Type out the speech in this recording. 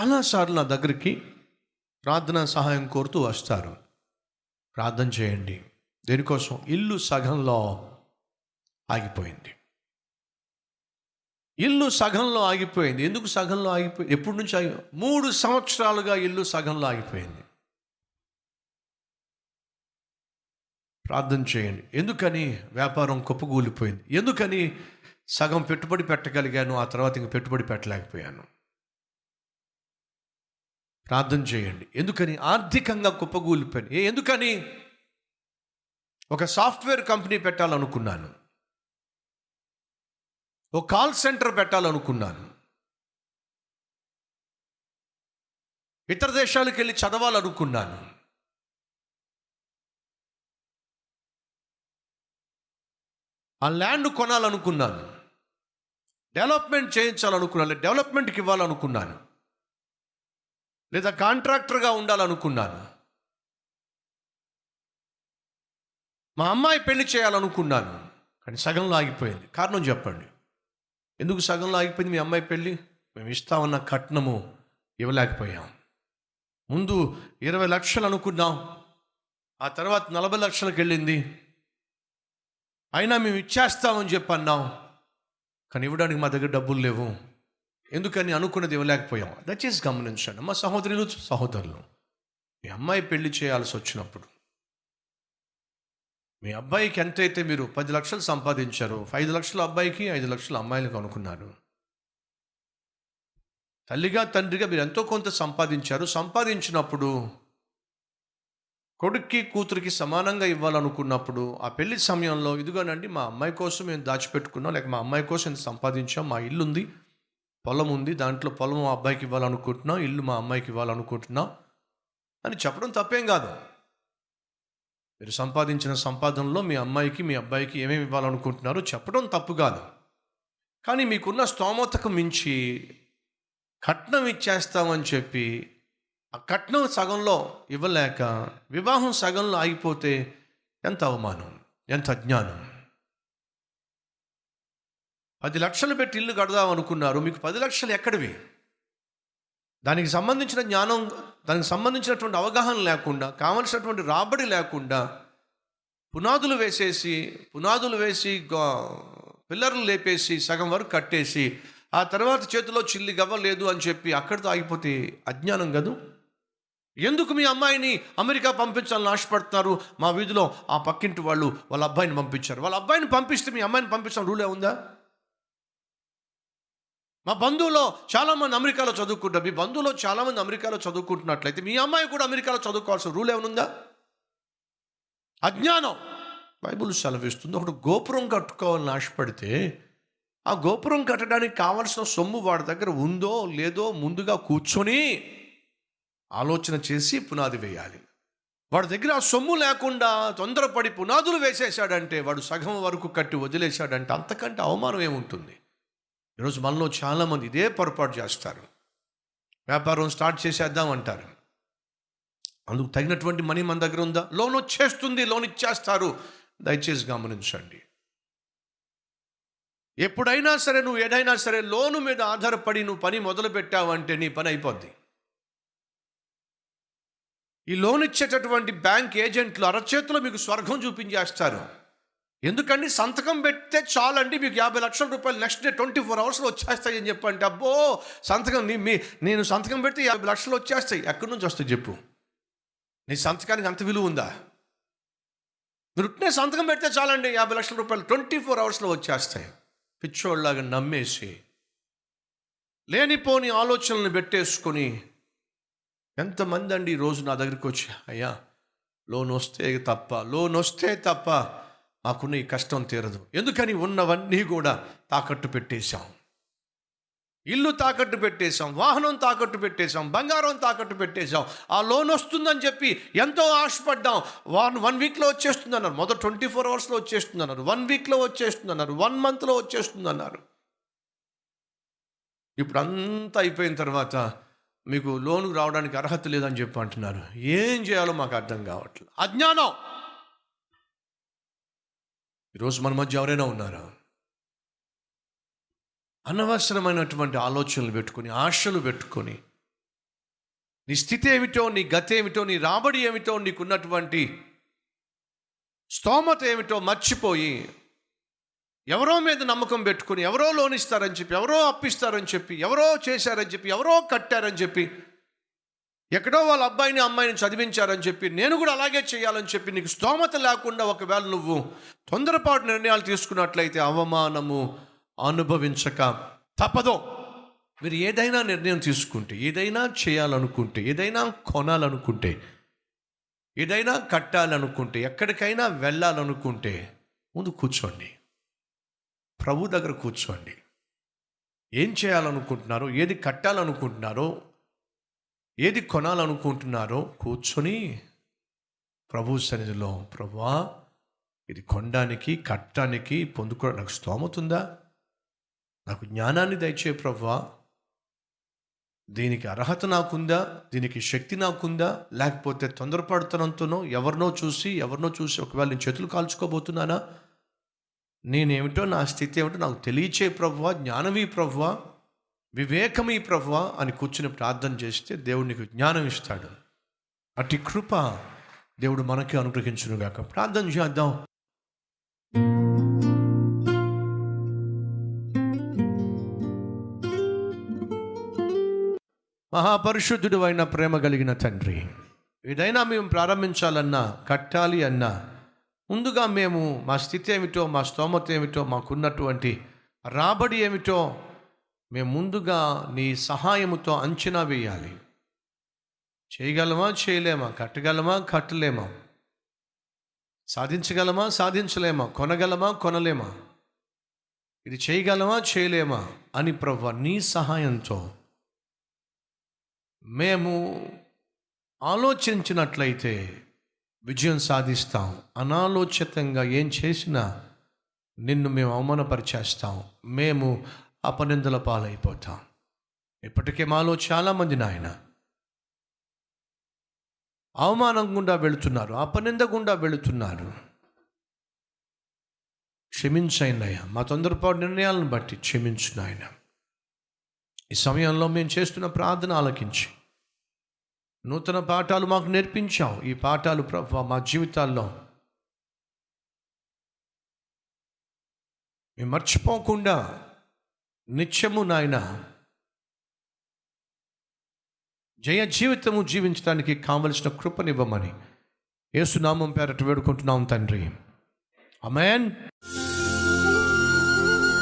చాలాసార్లు నా దగ్గరికి ప్రార్థన సహాయం కోరుతూ వస్తారు. ప్రార్థన చేయండి. దేనికోసం? ఇల్లు సగంలో ఆగిపోయింది. ఇల్లు సగంలో ఆగిపోయింది. ఎందుకు సగంలో ఆగిపోయింది ఎప్పటి నుంచి ఆగి? మూడు సంవత్సరాలుగా ఇల్లు సగంలో ఆగిపోయింది. ప్రార్థన చేయండి. ఎందుకని? వ్యాపారం కుప్పగూలిపోయింది ఎందుకని? సగం పెట్టుబడి పెట్టగలిగాను ఆ తర్వాత ఇంక పెట్టుబడి పెట్టలేకపోయాను. ప్రార్థన చేయండి. ఎందుకని? ఆర్థికంగా కుప్పగూలిపోయింది ఏ ఎందుకని? ఒక సాఫ్ట్వేర్ కంపెనీ పెట్టాలనుకున్నాను. ఒక కాల్ సెంటర్ పెట్టాలనుకున్నాను. ఇతర దేశాలకు వెళ్ళి చదవాలనుకున్నాను. ఆ ల్యాండ్ కొనాలనుకున్నాను. డెవలప్మెంట్ చేయించాలనుకున్నాను. డెవలప్మెంట్కి ఇవ్వాలనుకున్నాను. లేదా కాంట్రాక్టర్గా ఉండాలనుకున్నాను. మా అమ్మాయి పెళ్ళి చేయాలనుకున్నాను. కానీ సగంలో ఆగిపోయింది. కారణం చెప్పండి. ఎందుకు సగంలో ఆగిపోయింది మీ అమ్మాయి పెళ్ళి మేము ఇస్తామన్న కట్నము ఇవ్వలేకపోయాం. ముందు ఇరవై లక్షలు అనుకున్నాం. ఆ తర్వాత నలభై లక్షలకు వెళ్ళింది అయినా మేము ఇచ్చేస్తామని చెప్పి అన్నాం కానీ ఇవ్వడానికి మా దగ్గర డబ్బులు లేవు. ఎందుకని అనుకున్నది ఇవ్వలేకపోయాం దయచేసి గమనించండి. మా సహోదరులు సహోదరులు మీ అమ్మాయి పెళ్ళి చేయాల్సి వచ్చినప్పుడు మీ అబ్బాయికి ఎంతైతే మీరు పది లక్షలు సంపాదించారో ఐదు లక్షల అబ్బాయికి ఐదు లక్షల అమ్మాయిలకు అనుకున్నారు. తల్లిగా తండ్రిగా మీరు ఎంతో కొంత సంపాదించారు. సంపాదించినప్పుడు కొడుక్కి కూతురికి సమానంగా ఇవ్వాలనుకున్నప్పుడు ఆ పెళ్ళి సమయంలో ఇదిగోనండి మా అమ్మాయి కోసం మేము దాచిపెట్టుకున్నాం లేక మా అమ్మాయి కోసం సంపాదించాం మా ఇల్లు ఉంది పొలం ఉంది దాంట్లో పొలం మా అబ్బాయికి ఇవ్వాలనుకుంటున్నాం ఇల్లు మా అమ్మాయికి ఇవ్వాలనుకుంటున్నాం అని చెప్పడం తప్పేం కాదు. మీరు సంపాదించిన సంపాదనలో మీ అమ్మాయికి మీ అబ్బాయికి ఏమేమి ఇవ్వాలనుకుంటున్నారో చెప్పడం తప్పు కాదు. కానీ మీకున్న స్తోమతకు మించి కట్నం ఇచ్చేస్తామని చెప్పి ఆ కట్నం సగంలో ఇవ్వలేక వివాహం సగంలో ఆగిపోతే ఎంత అవమానం ఎంత అజ్ఞానం. పది లక్షలు పెట్టి ఇల్లు కడదాం అనుకున్నారు. మీకు పది లక్షలు ఎక్కడివి? దానికి సంబంధించిన జ్ఞానం దానికి సంబంధించినటువంటి అవగాహన లేకుండా కావలసినటువంటి రాబడి లేకుండా పునాదులు వేసేసి పునాదులు వేసి గో- పిల్లర్లు లేపేసి సగం వరకు కట్టేసి ఆ తర్వాత చేతిలో చిల్లి గవ్వ లేదు అని చెప్పి అక్కడితో ఆగిపోతే అజ్ఞానం కదూ? ఎందుకు మీ అమ్మాయిని అమెరికా పంపించాలని ఆశపడుతున్నారు? మా వీధిలో ఆ పక్కింటి వాళ్ళు వాళ్ళ అబ్బాయిని పంపించారు. వాళ్ళ అబ్బాయిని పంపిస్తే మీ అమ్మాయిని పంపించడం రూలే ఉందా? మా బంధువులో చాలామంది అమెరికాలో చదువుకుంటారు. మీ బంధువులో చాలామంది అమెరికాలో చదువుకుంటున్నట్లయితే మీ అమ్మాయి కూడా అమెరికాలో చదువుకోవాల్సిన రూల్ ఏమనుందా అజ్ఞానం. బైబుల్ సెలవిస్తుంది. ఒకడు గోపురం కట్టుకోవాలని ఆశపడితే ఆ గోపురం కట్టడానికి కావలసిన సొమ్ము వాడి దగ్గర ఉందో లేదో ముందుగా కూర్చొని ఆలోచన చేసి పునాది వేయాలి. వాడి దగ్గర ఆ సొమ్ము లేకుండా తొందరపడి పునాదులు వేసేసాడంటే వాడు సగం వరకు కట్టి వదిలేశాడంటే అంతకంటే అవమానం ఏముంటుంది? ఈరోజు మనలో చాలామంది ఇదే పొరపాటు చేస్తారు. వ్యాపారం స్టార్ట్ చేసేద్దాం అంటారు. అందుకు తగినటువంటి మనీ మన దగ్గర ఉందా? లోన్ వచ్చేస్తుంది లోన్ ఇచ్చేస్తారు. దయచేసి గమనించండి. ఎప్పుడైనా సరే నువ్వు ఏదైనా సరే లోను మీద ఆధారపడి నువ్వు పని మొదలు పెట్టావంటే నీ పని అయిపోద్ది. ఈ లోన్ ఇచ్చేటటువంటి బ్యాంక్ ఏజెంట్లు అరచేతిలో మీకు స్వర్గం చూపించేస్తారు. ఎందుకండి సంతకం పెడితే చాలండి మీకు యాభై లక్షల రూపాయలు నెక్స్ట్ డే ట్వంటీ ఫోర్ అవర్స్లో వచ్చేస్తాయి అని చెప్పంటే అబ్బో సంతకం నీ మీ నేను సంతకం పెడితే యాభై లక్షలు వచ్చేస్తాయి. ఎక్కడి నుంచి వస్తాయి చెప్పు? నీ సంతకానికి అంత విలువ ఉందా? మీరు ఉట్టినే సంతకం పెడితే చాలండి యాభై లక్షల రూపాయలు ట్వంటీ ఫోర్ అవర్స్లో వచ్చేస్తాయి. పిచ్చోళ్ళలాగా నమ్మేసి లేనిపోని ఆలోచనలను పెట్టేసుకొని ఎంతమంది అండి ఈ రోజు నా దగ్గరికి వచ్చి అయ్యా లోన్ వస్తే తప్ప లోన్ వస్తే తప్ప మాకున్న ఈ కష్టం తీరదు. ఎందుకని ఉన్నవన్నీ కూడా తాకట్టు పెట్టేశాం. ఇల్లు తాకట్టు పెట్టేశాం. వాహనం తాకట్టు పెట్టేశాం. బంగారం తాకట్టు పెట్టేశాం. ఆ లోన్ వస్తుందని చెప్పి ఎంతో ఆశపడ్డాం. వన్ వన్ వీక్లో వచ్చేస్తుంది అన్నారు మొదట ట్వంటీ ఫోర్ అవర్స్లో వచ్చేస్తుంది అన్నారు వన్ వీక్లో వచ్చేస్తుంది అన్నారు వన్ మంత్లో వచ్చేస్తుంది అన్నారు ఇప్పుడు అంతా అయిపోయిన తర్వాత మీకు లోన్ రావడానికి అర్హత లేదని చెప్పి అంటున్నారు. ఏం చేయాలో మాకు అర్థం కావట్లేదు అజ్ఞానం. ఈరోజు మన మధ్య ఎవరైనా ఉన్నారా? అనవసరమైనటువంటి ఆలోచనలు పెట్టుకొని ఆశలు పెట్టుకొని నీ స్థితి ఏమిటో నీ గతి ఏమిటో నీ రాబడి ఏమిటో నీకున్నటువంటి స్తోమత ఏమిటో మర్చిపోయి ఎవరో మీద నమ్మకం పెట్టుకుని ఎవరో లోన్ ఇస్తారని చెప్పి ఎవరో అప్పిస్తారని చెప్పి ఎవరో చేశారని చెప్పి ఎవరో కట్టారని చెప్పి ఎక్కడో వాళ్ళ అబ్బాయిని అమ్మాయిని చదివించారని చెప్పి నేను కూడా అలాగే చేయాలని చెప్పి నీకు స్తోమత లేకుండా ఒకవేళ నువ్వు తొందరపాటు నిర్ణయాలు తీసుకున్నట్లయితే అవమానము అనుభవించక. తప్పదు. మీరు ఏదైనా నిర్ణయం తీసుకుంటే ఏదైనా చేయాలనుకుంటే ఏదైనా కొనాలనుకుంటే ఏదైనా కట్టాలనుకుంటే ఎక్కడికైనా వెళ్ళాలనుకుంటే ముందు కూర్చోండి. ప్రభు దగ్గర కూర్చోండి. ఏం చేయాలనుకుంటున్నారో ఏది కట్టాలనుకుంటున్నారో ఏది కొనాలనుకుంటున్నారో కూర్చొని ప్రభు సన్నిధిలో ప్రభా ఇది కొనడానికి కట్టడానికి పొందుకోవడం నాకు స్తోమతుందా? నాకు జ్ఞానాన్ని దయచే ప్రభా. దీనికి అర్హత నాకుందా? దీనికి శక్తి నాకుందా? లేకపోతే తొందరపడుతున్నంతనో ఎవరినో చూసి ఎవరినో చూసి ఒకవేళ నేను చేతులు కాల్చుకోబోతున్నానా? నేనేమిటో నా స్థితి ఏమిటో నాకు తెలియచే ప్రభువా జ్ఞానమీ ప్రభువా వివేకమీ ప్రభువ అని కూర్చుని ప్రార్థన చేస్తే దేవుడు నీకు జ్ఞానం ఇస్తాడు. అటు కృప దేవుడు మనకి అనుగ్రహించునుగాక. ప్రార్థన చేద్దాం. మహాపరిశుద్ధుడు అయిన ప్రేమ కలిగిన తండ్రి ఏదైనా మేము ప్రారంభించాలన్నా కట్టాలి అన్నా ముందుగా మేము మా స్థితి ఏమిటో మా స్తోమత ఏమిటో మాకున్నటువంటి రాబడి ఏమిటో మేము ముందుగా నీ సహాయముతో అంచనా వేయాలి. చేయగలమా? చేయలేమా? కట్టగలమా? కట్టలేమా? సాధించగలమా? సాధించలేమా? కొనగలమా? కొనలేమా? ఇది చేయగలమా? చేయలేమా? అని ప్రభు నీ సహాయంతో. మేము ఆలోచించినట్లయితే విజయం సాధిస్తాం. అనాలోచితంగా ఏం చేసినా నిన్ను మేము అవమానపరిచేస్తాం. మేము అపనిందల పాలైపోతాం. ఇప్పటికే మాలో చాలామంది నాయన. అవమానం గుండా వెళుతున్నారు అపనింద గుండా వెళుతున్నారు. అయ్యా మా తొందరపాటు నిర్ణయాలను బట్టి క్షమించు నాయన. ఈ సమయంలో మేము చేస్తున్న ప్రార్థన ఆలకించి నూతన పాఠాలు మాకు నేర్పించావు. ఈ పాఠాలు ప్రభు మా జీవితాల్లో మేము మర్చిపోకుండా నిత్యము నాయన జయ జీవితము జీవించడానికి కావలసిన కృపనివ్వమని యేసునామం పేరట వేడుకుంటున్నాం తండ్రి. అమెన్